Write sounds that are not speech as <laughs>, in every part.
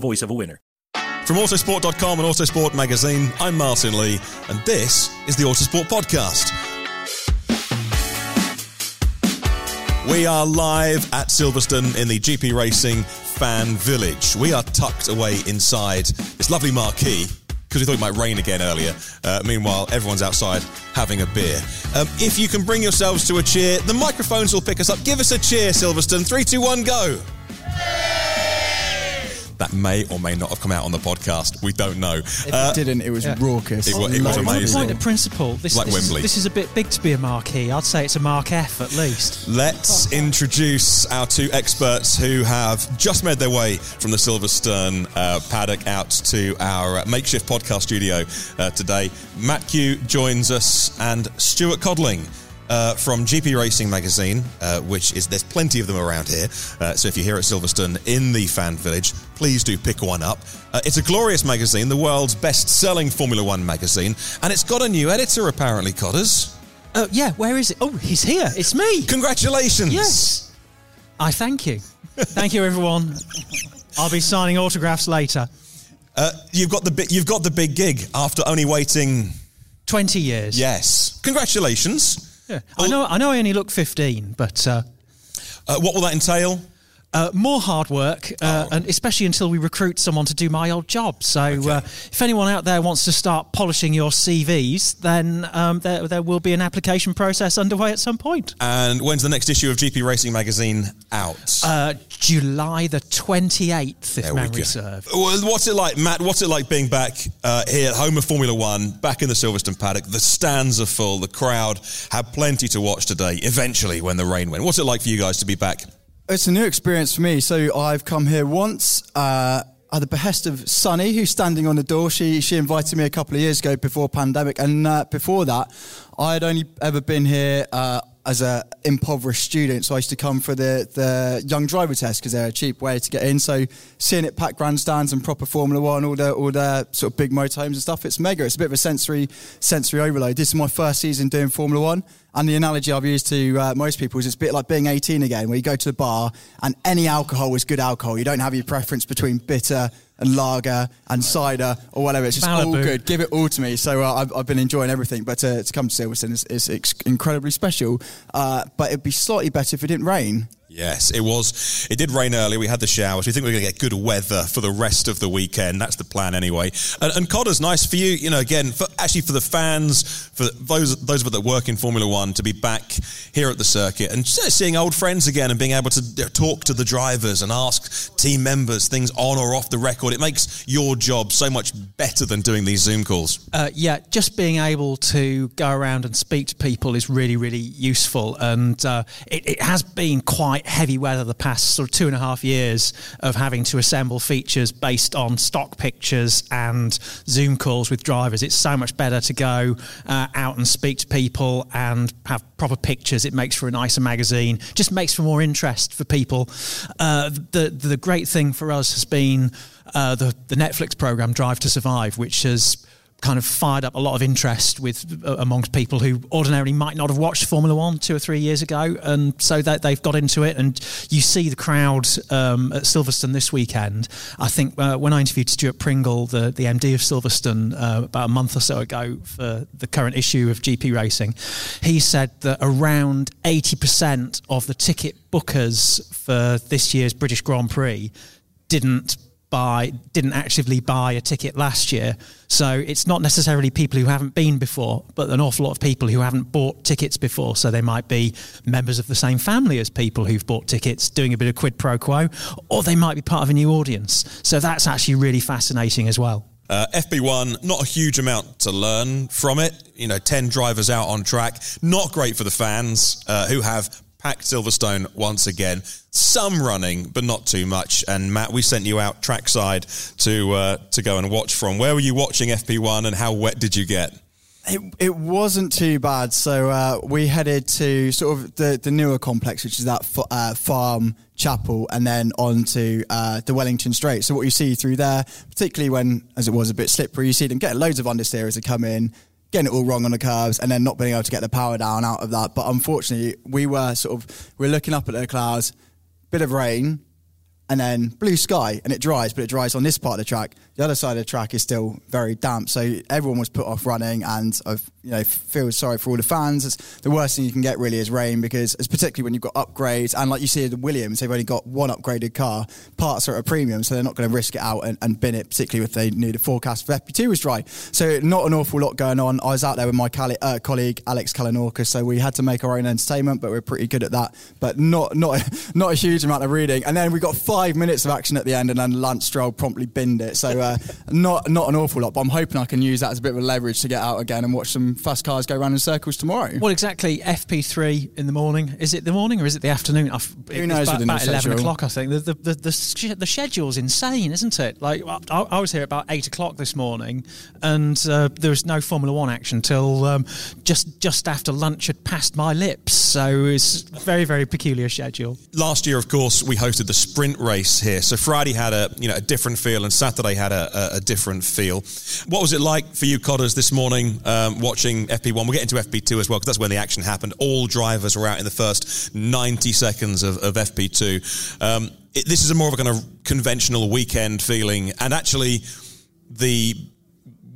voice of a winner. From Autosport.com and Autosport Magazine, I'm Martin Lee, and this is the Autosport Podcast. We are live at Silverstone in the GP Racing Fan Village. We are tucked away inside this lovely marquee because we thought it might rain again earlier. Uh, meanwhile, everyone's outside having a beer. Um, if you can bring yourselves to a cheer, the microphones will pick us up. Give us a cheer, Silverstone. Three, two, one, go. That may or may not have come out on the podcast. We don't know. If Uh, it didn't, it was raucous. it wa- it was Loads. amazing. Point of principle. This, Like this, Wembley. This is a bit big to be a marquee. I'd say it's a mark F at least. Let's introduce our two experts who have just made their way from the Silverstone uh, paddock out to our uh, makeshift podcast studio uh, today. Matt Kew joins us and Stuart Codling. Uh, from GP Racing magazine, uh, which is there's plenty of them around here. Uh, so if you're here at Silverstone in the fan village, please do pick one up. Uh, it's a glorious magazine, the world's best-selling Formula One magazine, and it's got a new editor apparently. Codders, Oh yeah, where is it? Oh, he's here. It's me. congratulations! Yes. I thank you. Thank you, everyone. I'll be signing autographs later. Uh, you've got the big, you've got the big gig after only waiting. Twenty years. Yes, congratulations. Yeah. I know. I know. I only look fifteen, but uh, Uh, what will that entail? Uh, more hard work, uh, Oh. and especially until we recruit someone to do my old job. So, uh, if anyone out there wants to start polishing your CVs, then um, there there will be an application process underway at some point. And when's the next issue of GP Racing magazine out? Uh, July the twenty eighth, if There memory serves. Well, What's it like, Matt? What's it like being back uh, here at home of Formula One, back in the Silverstone paddock? The stands are full. The crowd had plenty to watch today. Eventually, when the rain went, what's it like for you guys to be back? It's a new experience for me. So I've come here once uh, at the behest of Sunny, who's standing on the door. She she invited me a couple of years ago before pandemic, and uh, before that, I had only ever been here uh, as a impoverished student. So I used to come for the the young driver test because they're a cheap way to get in. So seeing it packed grandstands and proper Formula One, all the all the sort of big motorhomes and stuff, it's mega. It's a bit of a sensory sensory overload. This is my first season doing Formula One, And the analogy I've used to uh, most people is it's a bit like being 18 again, where you go to the bar and any alcohol is good alcohol. You don't have your preference between bitter and lager and cider or whatever. It's just all good. Give it all to me. So uh, I've, I've been enjoying everything. But uh, to come to Silverstone is, is incredibly special. Uh, but it'd be slightly better if it didn't rain. Yes, it was. It did rain earlier. We had the showers. We think we're going to get good weather for the rest of the weekend. That's the plan anyway. And, and nice for you, you know, again, for, actually for the fans, for those those of us that work in Formula One, to be back here at the circuit and seeing old friends again and being able to talk to the drivers and ask team members things on or off the record. It makes your job so much better than doing these Zoom calls. Uh, yeah, just being able to go around and speak to people is really, really useful. And uh, it, it has been quite heavy weather the past sort of two and a half years of having to assemble features based on stock pictures and Zoom calls with drivers. It's so much better to go uh, out and speak to people and have proper pictures. It makes for a nicer magazine, just makes for more interest for people. Uh, the, the great thing for us has been uh, the, the Netflix program Drive to Survive, which has kind of fired up a lot of interest with uh, amongst people who ordinarily might not have watched Formula One two or three years ago, and so that they've got into it. And you see the crowd um, at Silverstone this weekend. I think uh, when I interviewed Stuart Pringle, the the MD of Silverstone, uh, about a month or so ago for the current issue of GP Racing, he said that around eighty percent of the ticket bookers for this year's British Grand Prix didn't buy didn't actively buy a ticket last year so it's not necessarily people who haven't been before but an awful lot of people who haven't bought tickets before so they might be members of the same family as people who've bought tickets doing a bit of quid pro quo or they might be part of a new audience so that's actually really fascinating as well Uh, FP1, not a huge amount to learn from it. You know, 10 drivers out on track. Not great for the fans uh, who have packed Silverstone once again. Some running, but not too much. And Matt, we sent you out trackside to uh, to go and watch from. Where were you watching FP1 and how wet did you get? It, it wasn't too bad. So uh, we headed to sort of the, the newer complex, which is that fa- uh, farm chapel, and then on to uh, the Wellington Straight. So what you see through there, particularly when, as it was a bit slippery, you see them getting loads of understeers to come in, getting it all wrong on the curves, and then not being able to get the power down out of that. But unfortunately, we were sort of we we're looking up at the clouds, bit of rain, and then blue sky, and it dries, but it dries on this part of the track. The other side of the track is still very damp, so everyone was put off running, and I've you know feel sorry for all the fans. It's the worst thing you can get really is rain because, it's particularly when you've got upgrades, and like you see the Williams, they've only got one upgraded car. Parts are at a premium, so they're not going to risk it out and, and bin it, particularly if they knew the forecast for FP2 was dry. So not an awful lot going on. I was out there with my cali- uh, colleague Alex Kalinauckas, so we had to make our own entertainment, but we're pretty good at that. But not not <laughs> not a huge amount of reading. And then we got five minutes of action at the end, and then Lance Stroll promptly binned it. So uh, <laughs> not not an awful lot, but I'm hoping I can use that as a bit of a leverage to get out again and watch some fast cars go around in circles tomorrow. well exactly FP3 in the morning is it the morning or is it the afternoon I've, Who it's knows about, the about 11 schedule? o'clock I think the, the, the, the, sch- the schedule's insane isn't it like I, I was here about 8 o'clock this morning and uh, there was no Formula 1 action till um, just just after lunch had passed my lips so it's very very peculiar schedule Last year, of course, we hosted the sprint race here. So Friday had a you know a different feel, and Saturday had a, a, a different feel. What was it like for you, Codders, this morning um, watching FP1? We'll get into FP2 as well because that's when the action happened. All drivers were out in the first 90 seconds of, of FP2. Um, it, this is a more of a kind of conventional weekend feeling, and actually the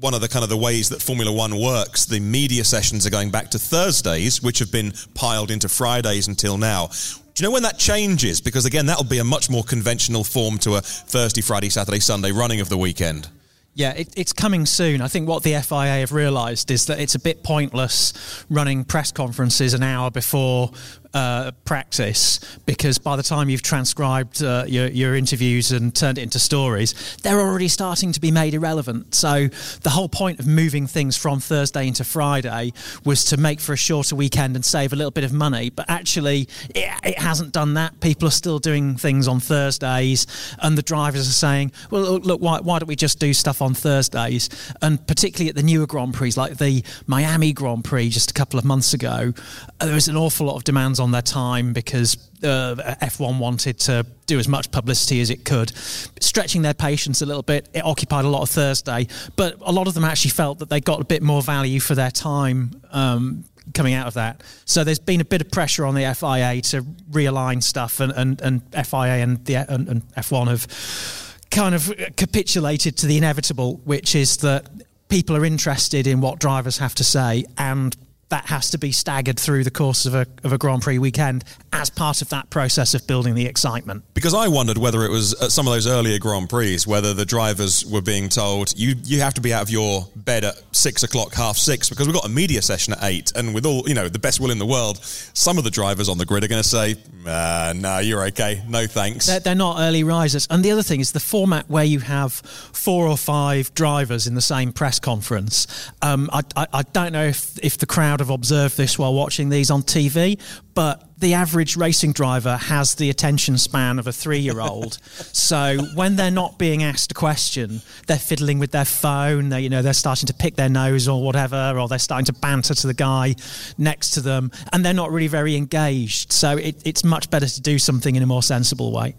one of the kind of the ways that Formula One works, the media sessions are going back to Thursdays, which have been piled into Fridays until now. Do you know when that changes? Because again, that'll be a much more conventional form to a Thursday, Friday, Saturday, Sunday running of the weekend. Yeah, it, it's coming soon. I think what the FIA have realised is that it's a bit pointless running press conferences an hour before uh, practice because by the time you've transcribed uh, your, your interviews and turned it into stories, they're already starting to be made irrelevant. So the whole point of moving things from Thursday into Friday was to make for a shorter weekend and save a little bit of money. But actually, it, it hasn't done that. People are still doing things on Thursdays, and the drivers are saying, "Well, look, look why, why don't we just do stuff on Thursdays?" And particularly at the newer Grand Prix, like the Miami Grand Prix just a couple of months ago, uh, there was an awful lot of demands on their time because uh, F1 wanted to do as much publicity as it could, stretching their patience a little bit. It occupied a lot of Thursday, but a lot of them actually felt that they got a bit more value for their time um, coming out of that. So there's been a bit of pressure on the FIA to realign stuff, and and, and FIA and the and, and F1 have kind of capitulated to the inevitable, which is that people are interested in what drivers have to say and that has to be staggered through the course of a, of a Grand Prix weekend as part of that process of building the excitement. Because I wondered whether it was at some of those earlier Grand Prix, whether the drivers were being told, you, you have to be out of your bed at six o'clock, half six, because we've got a media session at eight. And with all, you know, the best will in the world, some of the drivers on the grid are going to say, uh, no, you're okay. No thanks. They're, they're not early risers. And the other thing is the format where you have four or five drivers in the same press conference. Um, I, I, I don't know if, if the crowd have observed this while watching these on TV, but the average racing driver has the attention span of a three year old. <laughs> so when they're not being asked a question, they're fiddling with their phone, they, you know, they're starting to pick their nose or whatever, or they're starting to banter to the guy next to them, and they're not really very engaged. So it, it's much better to do something in a more sensible way.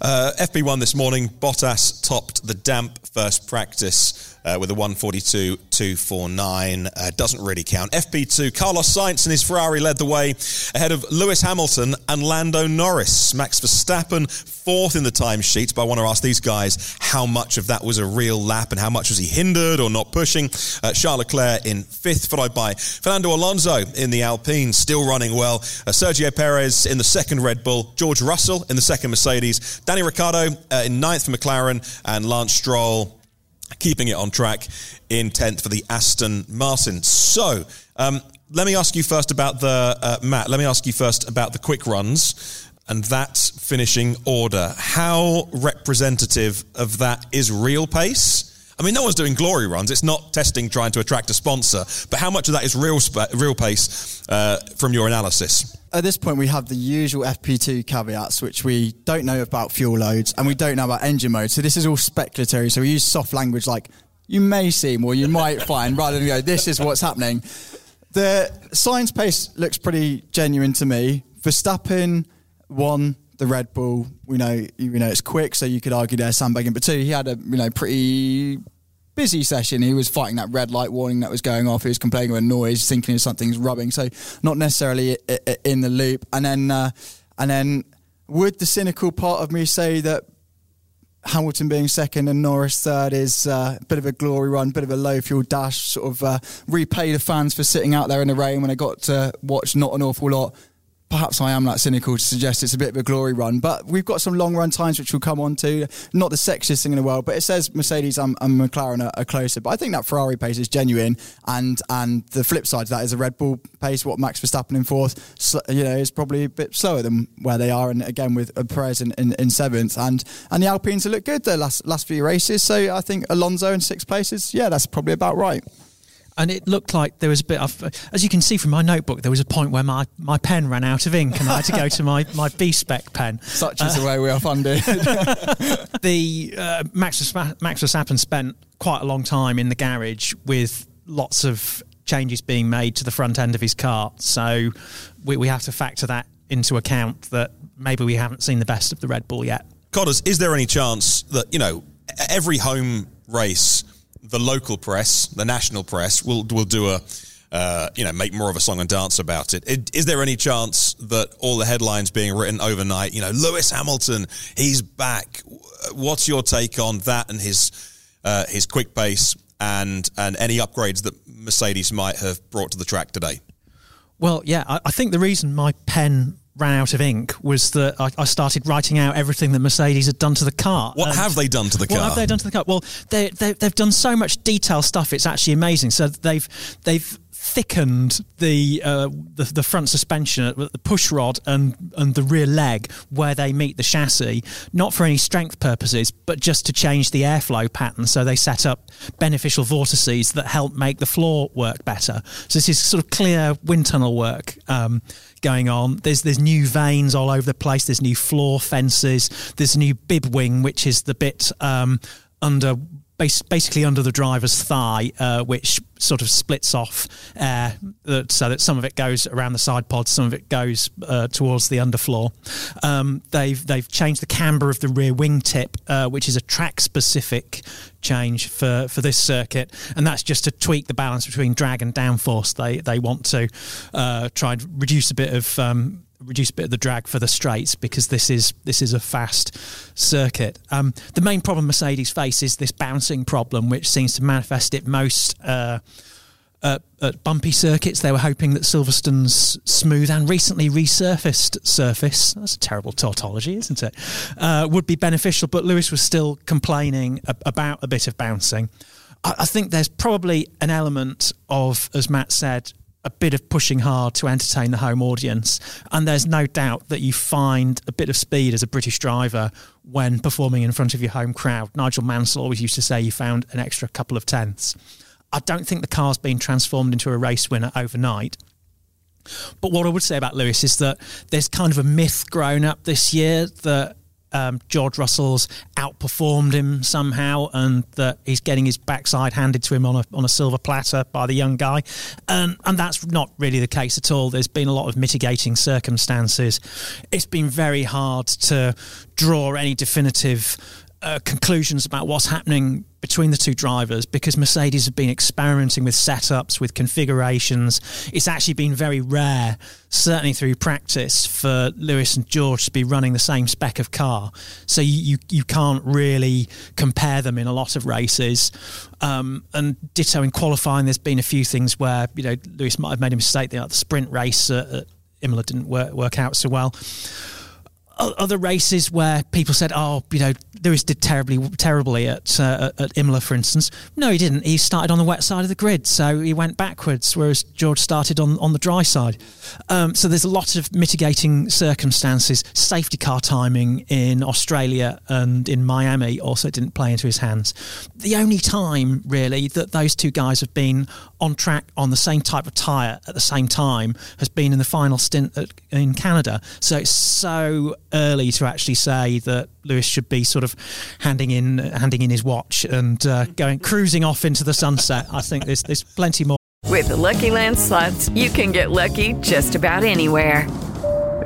Uh, FP1 this morning, Bottas topped the damp first practice uh, with a 142 249. Uh, doesn't really count. FP2, Carlos Sainz and his Ferrari led the way ahead of Lewis Hamilton and Lando Norris. Max Verstappen fourth in the timesheet. But I want to ask these guys how much of that was a real lap and how much was he hindered or not pushing. Uh, Charles Leclerc in fifth, followed by Fernando Alonso in the Alpine, still running well. Uh, Sergio Perez in the second Red Bull. George Russell in the second Mercedes. Danny Ricciardo uh, in ninth for McLaren. And Lance Stroll keeping it on track in 10th for the Aston Martin. So, um, let me ask you first about the, uh, Matt, let me ask you first about the quick runs and that finishing order. How representative of that is real pace? I mean, no one's doing glory runs. It's not testing trying to attract a sponsor. But how much of that is real, sp- real pace uh, from your analysis? at this point, we have the usual FP2 caveats, which we don't know about fuel loads and we don't know about engine mode. So this is all speculatory. So we use soft language like you may seem or you might find rather than go, this is what's happening. The Sainz pace looks pretty genuine to me. Verstappen won the Red Bull. We know, you know, it's quick, so you could argue they're sandbagging. But two, he had a you know pretty busy session. He was fighting that red light warning that was going off. He was complaining of noise, thinking something's rubbing. So not necessarily in the loop. And then, uh, and then, would the cynical part of me say that Hamilton being second and Norris third is uh, a bit of a glory run, bit of a low fuel dash, sort of uh, repay the fans for sitting out there in the rain when I got to watch not an awful lot perhaps I am that cynical to suggest it's a bit of a glory run, but we've got some long run times which we'll come on to. Not the sexiest thing in the world, but it says Mercedes and, and McLaren are, are, closer. But I think that Ferrari pace is genuine, and and the flip side to that is a Red Bull pace. What Max Verstappen in fourth, you know, is probably a bit slower than where they are, and again with Perez in, in, in seventh, and and the Alpines have looked good the last last few races. So I think Alonso in six places, yeah, that's probably about right and it looked like there was a bit of, as you can see from my notebook, there was a point where my, my pen ran out of ink and I had to go to my, my B spec pen. Such is uh, the way we are funded. <laughs> the uh, Max, Max Verstappen spent quite a long time in the garage with lots of changes being made to the front end of his car. So we, we have to factor that into account that maybe we haven't seen the best of the Red Bull yet. Codders, is there any chance that, you know, every home race the local press, the national press, will will do a uh, you know, make more of a song and dance about it. Is there any chance that all the headlines being written overnight, you know, Lewis Hamilton, he's back? What's your take on that and his uh, his quick pace and and any upgrades that Mercedes might have brought to the track today? Well, yeah, I, I think the reason my pen ran out of ink was that I, I, started writing out everything that Mercedes had done to the car. What have they done to the car? What have they done to the car? Well, they, they, they've done so much detail stuff. It's actually amazing. So they've they've thickened the, uh, the, the front suspension, the push rod and and the rear leg where they meet the chassis, not for any strength purposes, but just to change the airflow pattern. So they set up beneficial vortices that help make the floor work better. So this is sort of clear wind tunnel work. Um, going on. There's there's new vanes all over the place. There's new floor fences. There's new bib wing, which is the bit um, under bas- basically under the driver's thigh, uh, which sort of splits off air uh, so that some of it goes around the side pod, some of it goes uh, towards the underfloor. Um, they've they've changed the camber of the rear wingtip, uh, which is a track specific change for, for this circuit, and that's just to tweak the balance between drag and downforce. They they want to uh, try and reduce a bit of um, reduce a bit of the drag for the straights because this is this is a fast circuit. Um, the main problem Mercedes face is this bouncing problem, which seems to manifest it most. Uh, at, at, bumpy circuits, they were hoping that Silverstone's smooth and recently resurfaced surface, that's a terrible tautology, isn't it? Uh, would be beneficial, but Lewis was still complaining about a bit of bouncing. I think there's probably an element of, as Matt said, a bit of pushing hard to entertain the home audience. And there's no doubt that you find a bit of speed as a British driver when performing in front of your home crowd. Nigel Mansell always used to say you found an extra couple of tenths. I don't think the car's been transformed into a race winner overnight. But what I would say about Lewis is that there's kind of a myth grown up this year that um, George Russell's outperformed him somehow, and that he's getting his backside handed to him on a on a silver platter by the young guy, and and that's not really the case at all. There's been a lot of mitigating circumstances. It's been very hard to draw any definitive uh, conclusions about what's happening between the two drivers because Mercedes have been experimenting with setups, with configurations. It's actually been very rare, certainly through practice, for Lewis and George to be running the same spec of car. So you you, you can't really compare them in a lot of races. Um, and ditto in qualifying, there's been a few things where you know Lewis might have made a mistake. The, the sprint race at, at Imola didn't work, work out so well other races where people said, "Oh, you know, Lewis did terribly, terribly at uh, at Imola, for instance." No, he didn't. He started on the wet side of the grid, so he went backwards, whereas George started on on the dry side. Um, so there's a lot of mitigating circumstances. Safety car timing in Australia and in Miami also didn't play into his hands. The only time really that those two guys have been on track on the same type of tyre at the same time has been in the final stint at, in Canada. So it's so early to actually say that Lewis should be sort of handing in handing in his watch and uh, going cruising off into the sunset. I think there's there's plenty more. With the Lucky Land slots, you can get lucky just about anywhere.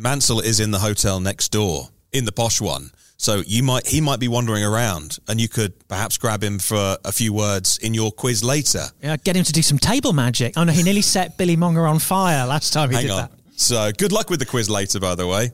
Mansell is in the hotel next door, in the posh one. So you might he might be wandering around, and you could perhaps grab him for a few words in your quiz later. Yeah, get him to do some table magic. Oh no, he nearly set Billy Monger on fire last time he Hang did on. that. So good luck with the quiz later, by the way.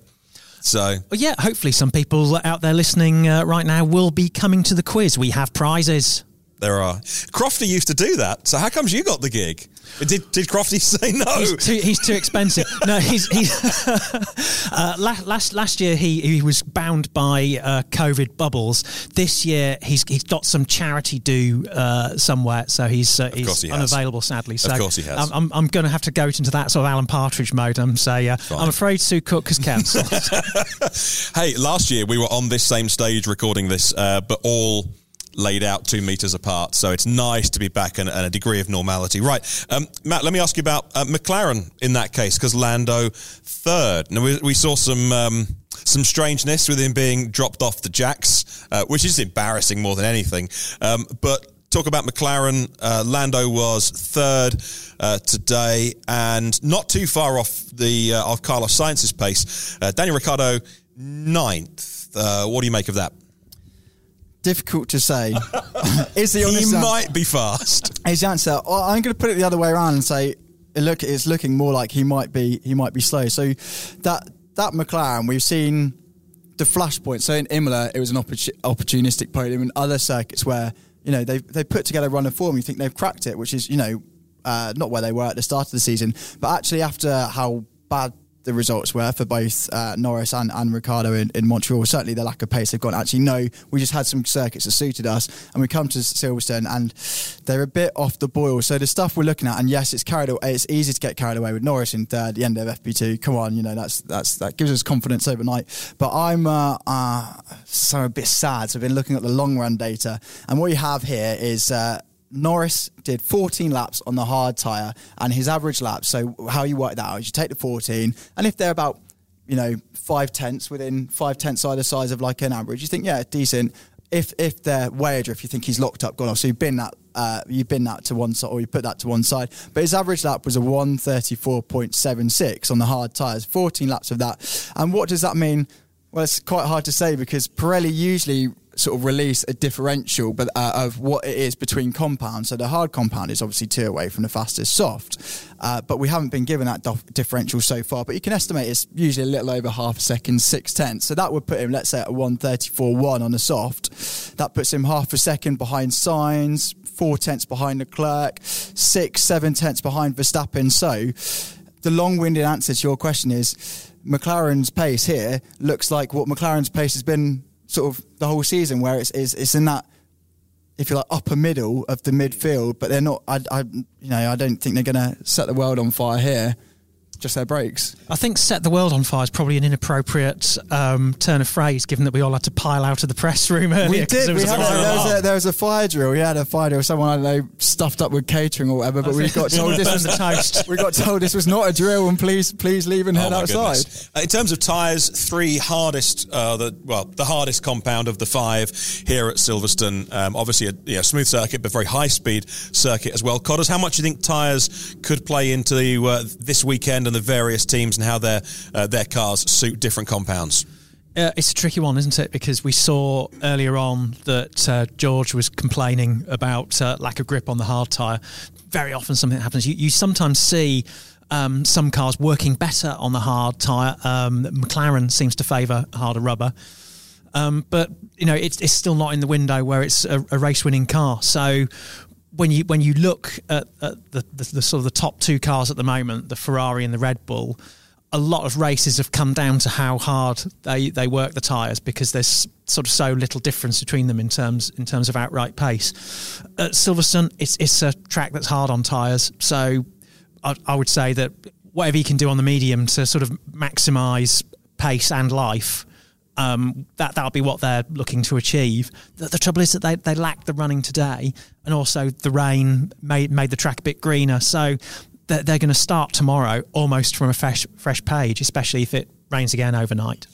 So well, yeah, hopefully some people out there listening uh, right now will be coming to the quiz. We have prizes. There are. Crofty used to do that. So how comes you got the gig? Did did Crofty <laughs> say no? He's too, he's too expensive. no, he's, he's <laughs> uh, last last year he, he was bound by uh, COVID bubbles. This year he's he's got some charity due uh, somewhere, so he's uh, he's he unavailable sadly. So Of course he has. I'm, I'm, going to have to go into that sort of Alan Partridge mode and say uh, I'm afraid Sue Cook has cancelled. <laughs> hey, last year we were on this same stage recording this, uh, but all laid out two meters apart. So it's nice to be back and, a degree of normality. Right, um, Matt. Let me ask you about uh, McLaren in that case because Lando third. Now we, we saw some. Um, some strangeness with him being dropped off the jacks, uh, which is embarrassing more than anything. Um, but talk about McLaren. Uh, Lando was third uh, today, and not too far off the uh, of Carlos Sainz's pace. Uh, Daniel Ricciardo ninth. Uh, what do you make of that? Difficult to say. <laughs> is the honest He answer. might be fast. Is the answer? Well, I'm going to put it the other way around and say, look, it's looking more like he might be he might be slow. So that that McLaren, we've seen the flashpoint. So in Imola, it was an opportu- opportunistic podium. In other circuits where you know they they put together a run of form, you think they've cracked it, which is you know uh, not where they were at the start of the season, but actually after how bad the results were for both uh, Norris and, and Ricciardo in, in Montreal. Certainly the lack of pace they've gone, actually, no, we just had some circuits that suited us. And we come to Silverstone and they're a bit off the boil. So the stuff we're looking at, and yes, it's carried away, it's easy to get carried away with Norris in third, the end of FP2. Come on, you know, that's that's that gives us confidence overnight. But I'm uh, uh, so a bit sad. So I've been looking at the long run data. And what you have here is. Uh, Norris did 14 laps on the hard tyre and his average lap. So, how you work that out is you take the 14, and if they're about, you know, five tenths within five tenths either size of like an average, you think, yeah, decent. If if they're way if you think he's locked up, gone off, so you've been that uh, you've been that to one side or you put that to one side. But his average lap was a 134.76 on the hard tyres, 14 laps of that. And what does that mean? Well, it's quite hard to say because Pirelli usually sort of release a differential but uh, of what it is between compounds. So the hard compound is obviously two away from the fastest soft, uh, but we haven't been given that dof- differential so far. But you can estimate it's usually a little over half a second, six tenths. So that would put him, let's say, at a 134.1 on the soft. That puts him half a second behind Sainz, four tenths behind Leclerc, six, seven tenths behind Verstappen. So the long-winded answer to your question is McLaren's pace here looks like what McLaren's pace has been sort of the whole season, where it's it's, it's in that if you're like upper middle of the midfield, but they're not. I, I you know I don't think they're going to set the world on fire here just their brakes. I think "set the world on fire" is probably an inappropriate um, turn of phrase, given that we all had to pile out of the press room <laughs> earlier. We did. We had a, there, was a, there was a fire drill. We had a fire drill. Someone I don't know stuffed up with catering or whatever. But we got told this was the toast. <laughs> We got told this was not a drill, and please, please leave and head oh outside. Goodness. Uh, in terms of tyres, three hardest, uh, the well, the hardest compound of the five here at Silverstone. Um, obviously, a you know, smooth circuit, but very high speed circuit as well. Codders, how much do you think tyres could play into the, uh, this weekend and the various teams and how their uh, their cars suit different compounds? Uh, it's a tricky one, isn't it? Because we saw earlier on that uh, George was complaining about uh, lack of grip on the hard tyre. Very often, something happens. You, you sometimes see um, some cars working better on the hard tyre. Um, McLaren seems to favour harder rubber. Um, but you know it's, it's still not in the window where it's a, a race winning car. So when you when you look at, at the, the, the, sort of the top two cars at the moment, the Ferrari and the Red Bull, a lot of races have come down to how hard they, they work the tyres because there's sort of so little difference between them in terms in terms of outright pace. At Silverstone, it's it's a track that's hard on tyres, so I, I would say that whatever you can do on the medium to sort of maximise pace and life um, that that'll be what they're looking to achieve. The, the, trouble is that they, they lack the running today, and also the rain made made the track a bit greener. So they're, they're going to start tomorrow almost from a fresh fresh page, especially if it rains again overnight.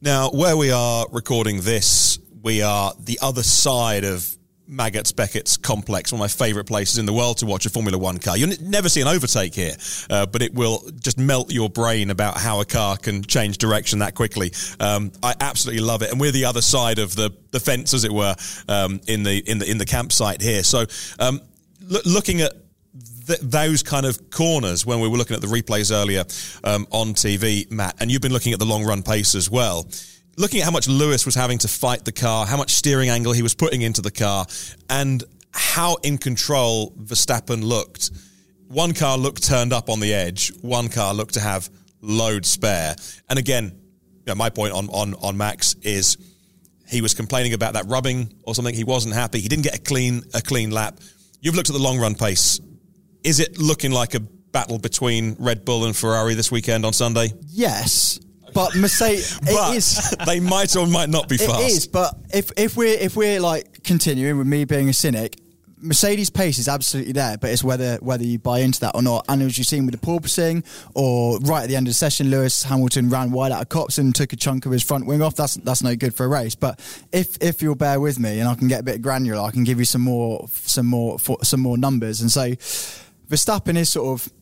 Now, where we are recording this, we are the other side of Maggotts Beckett's complex, one of my favourite places in the world to watch a Formula One car. You'll never see an overtake here, uh, but it will just melt your brain about how a car can change direction that quickly. Um, I absolutely love it, and we're the other side of the, the fence, as it were, um, in the in the in the campsite here. So, um, l- looking at th- those kind of corners when we were looking at the replays earlier um, on TV, Matt, and you've been looking at the long run pace as well looking at how much Lewis was having to fight the car, how much steering angle he was putting into the car, and how in control Verstappen looked. One car looked turned up on the edge. One car looked to have load spare. And again, you know, my point on, on, on Max is he was complaining about that rubbing or something. He wasn't happy. He didn't get a clean a clean lap. You've looked at the long run pace. Is it looking like a battle between Red Bull and Ferrari this weekend on Sunday? Yes. But Mercedes, <laughs> but it is. <laughs> they might or might not be fast. It is, but if if we're if we're like continuing with me being a cynic, Mercedes pace is absolutely there, but it's whether whether you buy into that or not. And as you've seen with the porpoising, or right at the end of the session, Lewis Hamilton ran wide out of Copse and took a chunk of his front wing off. That's that's no good for a race. But if if you'll bear with me, and I can get a bit granular, I can give you some more some more some more numbers. And so Verstappen is sort of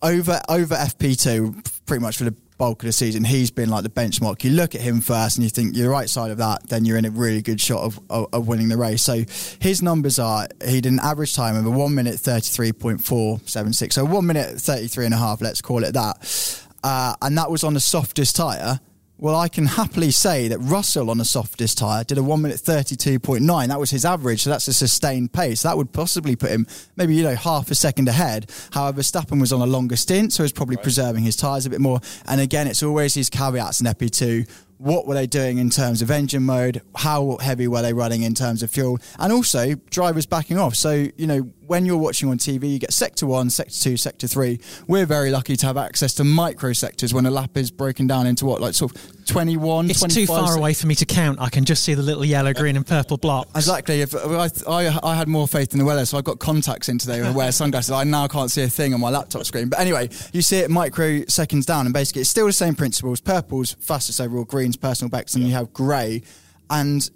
over over FP two pretty much for the bulk of the season, he's been like the benchmark. You look at him first and you think you're the right side of that, then you're in a really good shot of, of, of winning the race. So his numbers are he did an average time of a 1 minute 33.476. So 1 minute 33 and a half, let's call it that. Uh, and that was on the softest tyre Well, I can happily say that Russell on the softest tyre did a 1 minute 32.9. That was his average, so that's a sustained pace. That would possibly put him maybe, you know, half a second ahead. However, Stappen was on a longer stint, so he's probably right. preserving his tyres a bit more. And again, it's always these caveats in FP2 what were they doing in terms of engine mode? How heavy were they running in terms of fuel? And also drivers backing off. So, you know, when you're watching on TV, you get sector one, sector two, sector three. We're very lucky to have access to micro sectors when a lap is broken down into what, like sort of 21, It's too far away for me to count. I can just see the little yellow, uh, green, and purple blocks. Exactly. If I, I, I had more faith in the weather, so I got contacts in today and wear <laughs> sunglasses. I now can't see a thing on my laptop screen. But anyway, you see it microseconds down, and basically it's still the same principles. Purple's fastest overall, green's personal best, and you have grey. And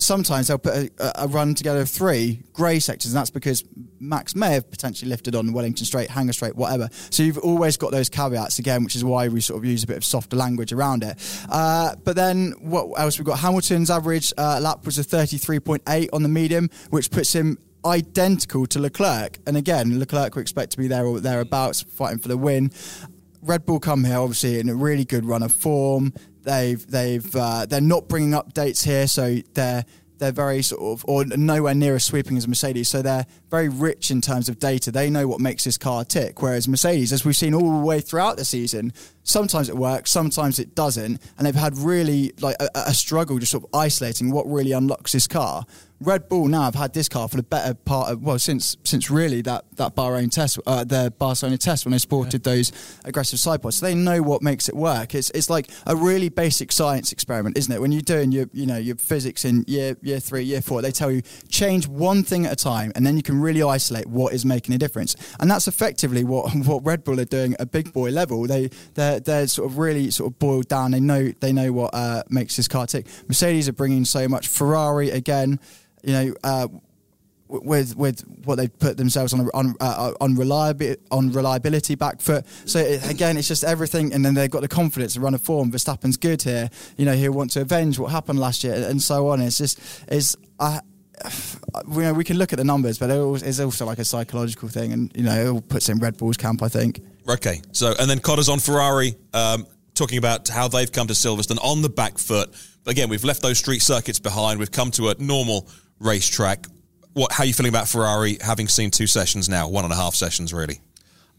sometimes they'll put a, a, run together of three grey sectors, and that's because Max may have potentially lifted on Wellington Straight, Hangar Straight, whatever. So you've always got those caveats again, which is why we sort of use a bit of softer language around it. Uh, but then what else we've got? Hamilton's average uh, lap was a 33.8 on the medium, which puts him identical to Leclerc. And again, Leclerc we expect to be there or thereabouts, fighting for the win. Red Bull come here obviously in a really good run of form. They've they've uh, they're not bringing updates here, so they're they're very sort of or nowhere near as sweeping as Mercedes. So they're very rich in terms of data. They know what makes this car tick. Whereas Mercedes, as we've seen all the way throughout the season, sometimes it works, sometimes it doesn't, and they've had really like a, a struggle just sort of isolating what really unlocks this car. Red Bull now have had this car for the better part of well since since really that that Bahrain test, uh, the Barcelona test when they sported yeah. those aggressive side pods. So they know what makes it work. It's it's like a really basic science experiment, isn't it? When you're doing your you know your physics in year year three, year four, they tell you change one thing at a time, and then you can really isolate what is making a difference. And that's effectively what <laughs> what Red Bull are doing at big boy level. They they're they're sort of really sort of boiled down. They know they know what uh, makes this car tick. Mercedes are bringing so much. Ferrari again you know, uh, with with what they put themselves on on uh, on reliability on reliability back foot. So it, again, it's just everything, and then they've got the confidence to run a form. Verstappen's good here. You know, he'll want to avenge what happened last year, and so on. It's just is I. <sighs> Know, we can look at the numbers, but it's also like a psychological thing, and you know, it all puts in Red Bull's camp, I think. Okay, so and then Codders on Ferrari, um, talking about how they've come to Silverstone on the back foot. Again, we've left those street circuits behind. We've come to a normal racetrack. What? How are you feeling about Ferrari having seen two sessions now, one and a half sessions really?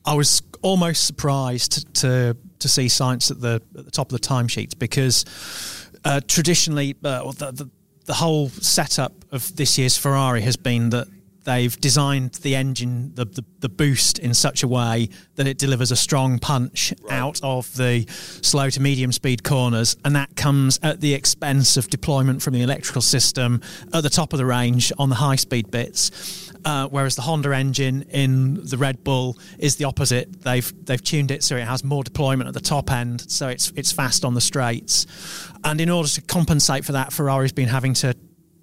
I was almost surprised to to see Sainz at the at the top of the timesheets because uh, traditionally uh, the, the the whole setup of this year's Ferrari has been that they've designed the engine, the, the, the, boost in such a way that it delivers a strong punch right. out of the slow to medium speed corners, and that comes at the expense of deployment from the electrical system at the top of the range on the high speed bits. Uh, whereas the Honda engine in the Red Bull is the opposite. They've they've tuned it so it has more deployment at the top end, so it's it's fast on the straights. And in order to compensate for that, Ferrari's been having to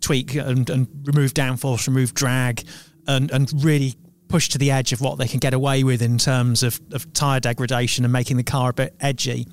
tweak and, and remove downforce, remove drag, and, and really push to the edge of what they can get away with in terms of, of tyre degradation and making the car a bit edgy.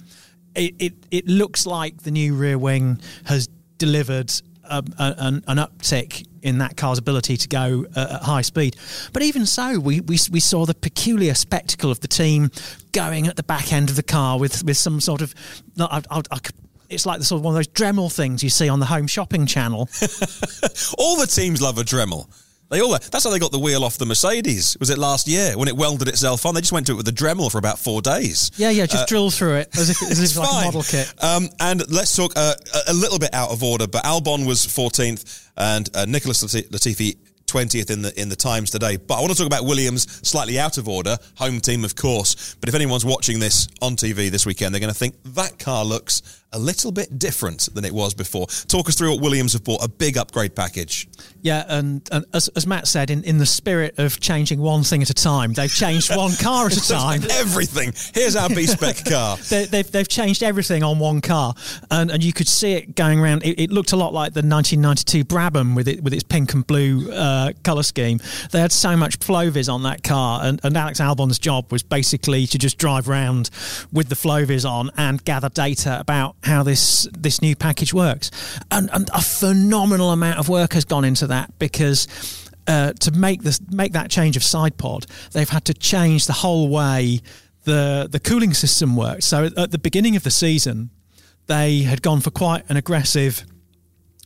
It, it, it looks like the new rear wing has delivered a, a, an, an, uptick in that car's ability to go uh, at high speed. But even so, we, we, we saw the peculiar spectacle of the team going at the back end of the car with, with some sort of. I, I, I could it's like the sort of one of those Dremel things you see on the home shopping channel. <laughs> all the teams love a Dremel. They all that's how they got the wheel off the Mercedes. Was it last year when it welded itself on? They just went to it with a Dremel for about four days. Yeah, yeah, just uh, drill through it as if, as if like a model kit. Um, and let's talk uh, a little bit out of order. But Albon was 14th, and uh, Nicholas Latifi 20th in the in the Times today. But I want to talk about Williams slightly out of order, home team of course. But if anyone's watching this on TV this weekend, they're going to think that car looks a little bit different than it was before. Talk us through what Williams have bought, a big upgrade package. Yeah, and, and as, as, Matt said, in, in the spirit of changing one thing at a time, they've changed one <laughs> car at a time. everything. Here's our B-spec <laughs> car. they, have they've, they've changed everything on one car. And, and you could see it going around. It, it looked a lot like the 1992 Brabham with, it, with its pink and blue uh, colour scheme. They had so much flow-vis on that car, and, and Alex Albon's job was basically to just drive around with the flow-vis on and gather data about how this this new package works. And, and a phenomenal amount of work has gone into that because uh, to make this make that change of side pod, they've had to change the whole way the the cooling system works. So at the beginning of the season, they had gone for quite an aggressive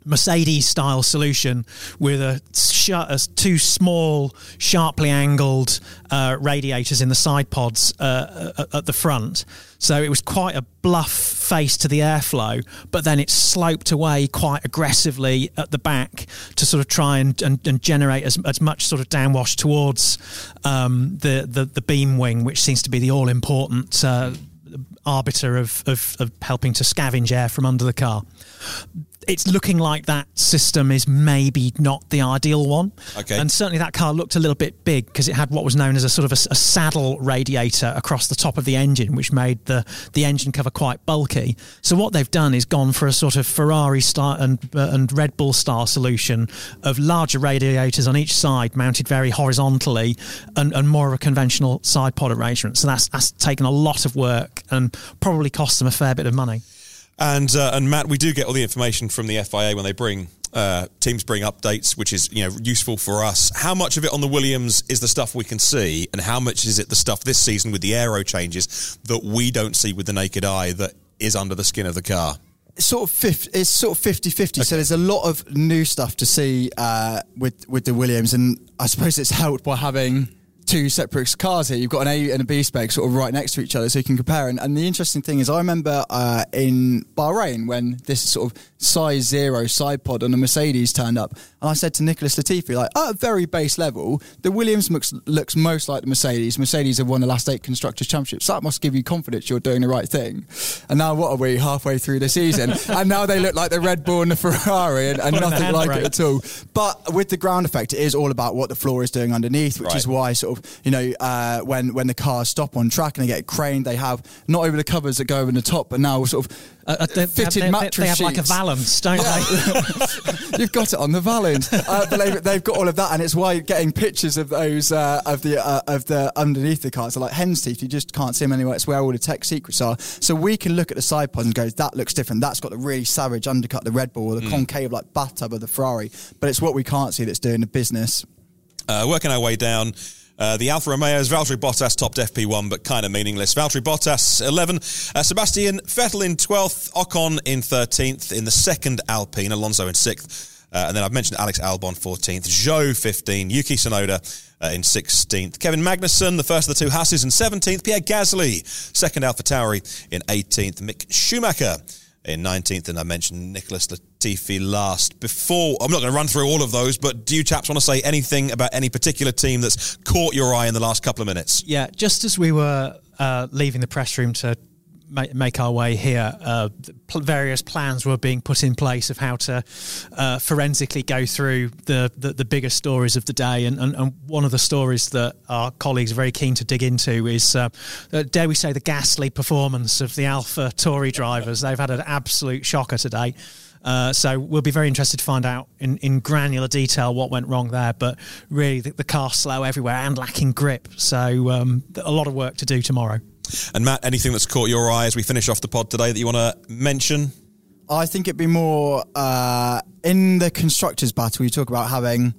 Mercedes style solution with a, sh- a two small, sharply angled uh, radiators in the side pods uh, at, at the front. So it was quite a bluff face to the airflow, but then it sloped away quite aggressively at the back to sort of try and, and, and generate as, as much sort of downwash towards um, the, the, the beam wing, which seems to be the all important uh, arbiter of, of, of helping to scavenge air from under the car it's looking like that system is maybe not the ideal one. Okay. And certainly that car looked a little bit big because it had what was known as a sort of a, a, saddle radiator across the top of the engine, which made the, the engine cover quite bulky. So what they've done is gone for a sort of Ferrari style and, uh, and Red Bull style solution of larger radiators on each side mounted very horizontally and, and more of a conventional side pod arrangement. So that's, that's taken a lot of work and probably cost them a fair bit of money. And uh, and Matt, we do get all the information from the FIA when they bring uh, teams bring updates, which is you know useful for us. How much of it on the Williams is the stuff we can see, and how much is it the stuff this season with the aero changes that we don't see with the naked eye that is under the skin of the car? It's sort of 50, it's sort of 50 50 okay. so there's a lot of new stuff to see uh, with with the Williams and I suppose it's helped by having two separate cars here. You've got an A and a B spec sort of right next to each other, so you can compare. And, and the interesting thing is, I remember uh, in Bahrain when this sort of size zero side pod on a Mercedes turned up, and I said to Nicholas Latifi, like at a very base level, the Williams looks, looks most like the Mercedes. Mercedes have won the last eight constructors championships. So that must give you confidence you're doing the right thing. And now what are we halfway through the season? <laughs> and now they look like the Red Bull and the Ferrari, and, and nothing like it at all. But with the ground effect, it is all about what the floor is doing underneath, which right. is why sort of you know, uh, when when the cars stop on track and they get craned, they have not over the covers that go over the top, but now sort of uh, uh they, fitted they, mattress They have like a valance, don't they? <laughs> You've got it on the valance. Uh, but they've, they've, got all of that, and it's why getting pictures of those uh, of the uh, of the underneath the cars are like hen's teeth. You just can't see them anywhere. It's where all the tech secrets are. So we can look at the side pods and go, that looks different. That's got the really savage undercut, the Red Bull, or the mm. concave like bathtub of the Ferrari. But it's what we can't see that's doing the business. Uh, working our way down uh, the Alfa Romeos, Valtteri Bottas topped FP1, but kind of meaningless. Valtteri Bottas 11, uh, Sebastian Vettel in 12th, Ocon in 13th, in the second Alpine, Alonso in 6th. Uh, and then I've mentioned Alex Albon 14th, Zhou 15, Yuki Tsunoda uh, in 16th, Kevin Magnussen, the first of the two Hasses in 17th, Pierre Gasly, second Alpha Tauri in 18th, Mick Schumacher in 19th, and I mentioned Nicholas Latifi last. Before, I'm not going to run through all of those, but do you chaps want to say anything about any particular team that's caught your eye in the last couple of minutes? Yeah, just as we were uh, leaving the press room to make our way here, uh, various plans were being put in place of how to uh, forensically go through the, the, the biggest stories of the day. And, and, and, one of the stories that our colleagues are very keen to dig into is, uh, uh dare we say, the ghastly performance of the Alpha Tauri drivers. They've had an absolute shocker today. Uh, so we'll be very interested to find out in, in granular detail what went wrong there. But really, the, the car's slow everywhere and lacking grip. So um, a lot of work to do tomorrow. And Matt, anything that's caught your eye as we finish off the pod today that you want to mention? I think it'd be more uh, in the constructors' battle. You talk about having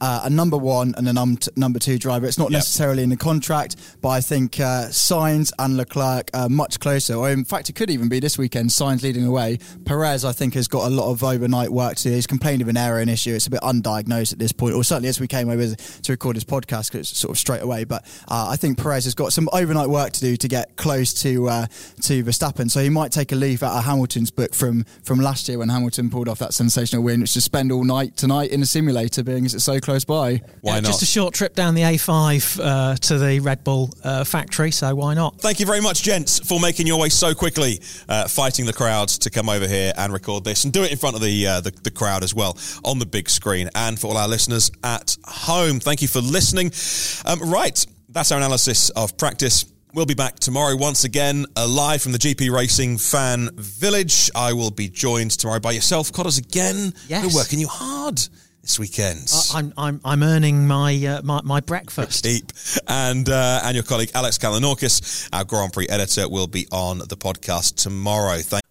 uh, a number one and a num- t- number two driver. It's not yep. necessarily in the contract, but I think uh, Sainz and Leclerc are much closer. Or in fact, it could even be this weekend. Sainz leading away. Perez, I think, has got a lot of overnight work to do. He's complained of an error and issue. It's a bit undiagnosed at this point, or certainly as we came over to record this podcast, because it's sort of straight away. But uh, I think Perez has got some overnight work to do to get close to uh, to Verstappen. So he might take a leaf out of Hamilton's book from from last year when Hamilton pulled off that sensational win, which is spend all night tonight in a simulator, being as it's so close by. Why yeah, not? Just a short trip down the A5 uh, to the Red Bull uh, factory, so why not? Thank you very much, gents, for making your way so quickly, uh, fighting the crowds to come over here and record this and do it in front of the, uh, the, the crowd as well on the big screen. And for all our listeners at home, thank you for listening. Um, right, that's our analysis of practice. We'll be back tomorrow once again, uh, live from the GP Racing Fan Village. I will be joined tomorrow by yourself, Codders, again. Yes. We're working you hard this weekend. Uh, I'm, I'm, I'm earning my, uh, my, my breakfast. <laughs> Keep. And, uh, and your colleague Alex Kalinauckas, our Grand Prix editor, will be on the podcast tomorrow. Thank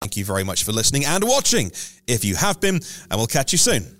Thank you very much for listening and watching. If you have been, and we'll catch you soon.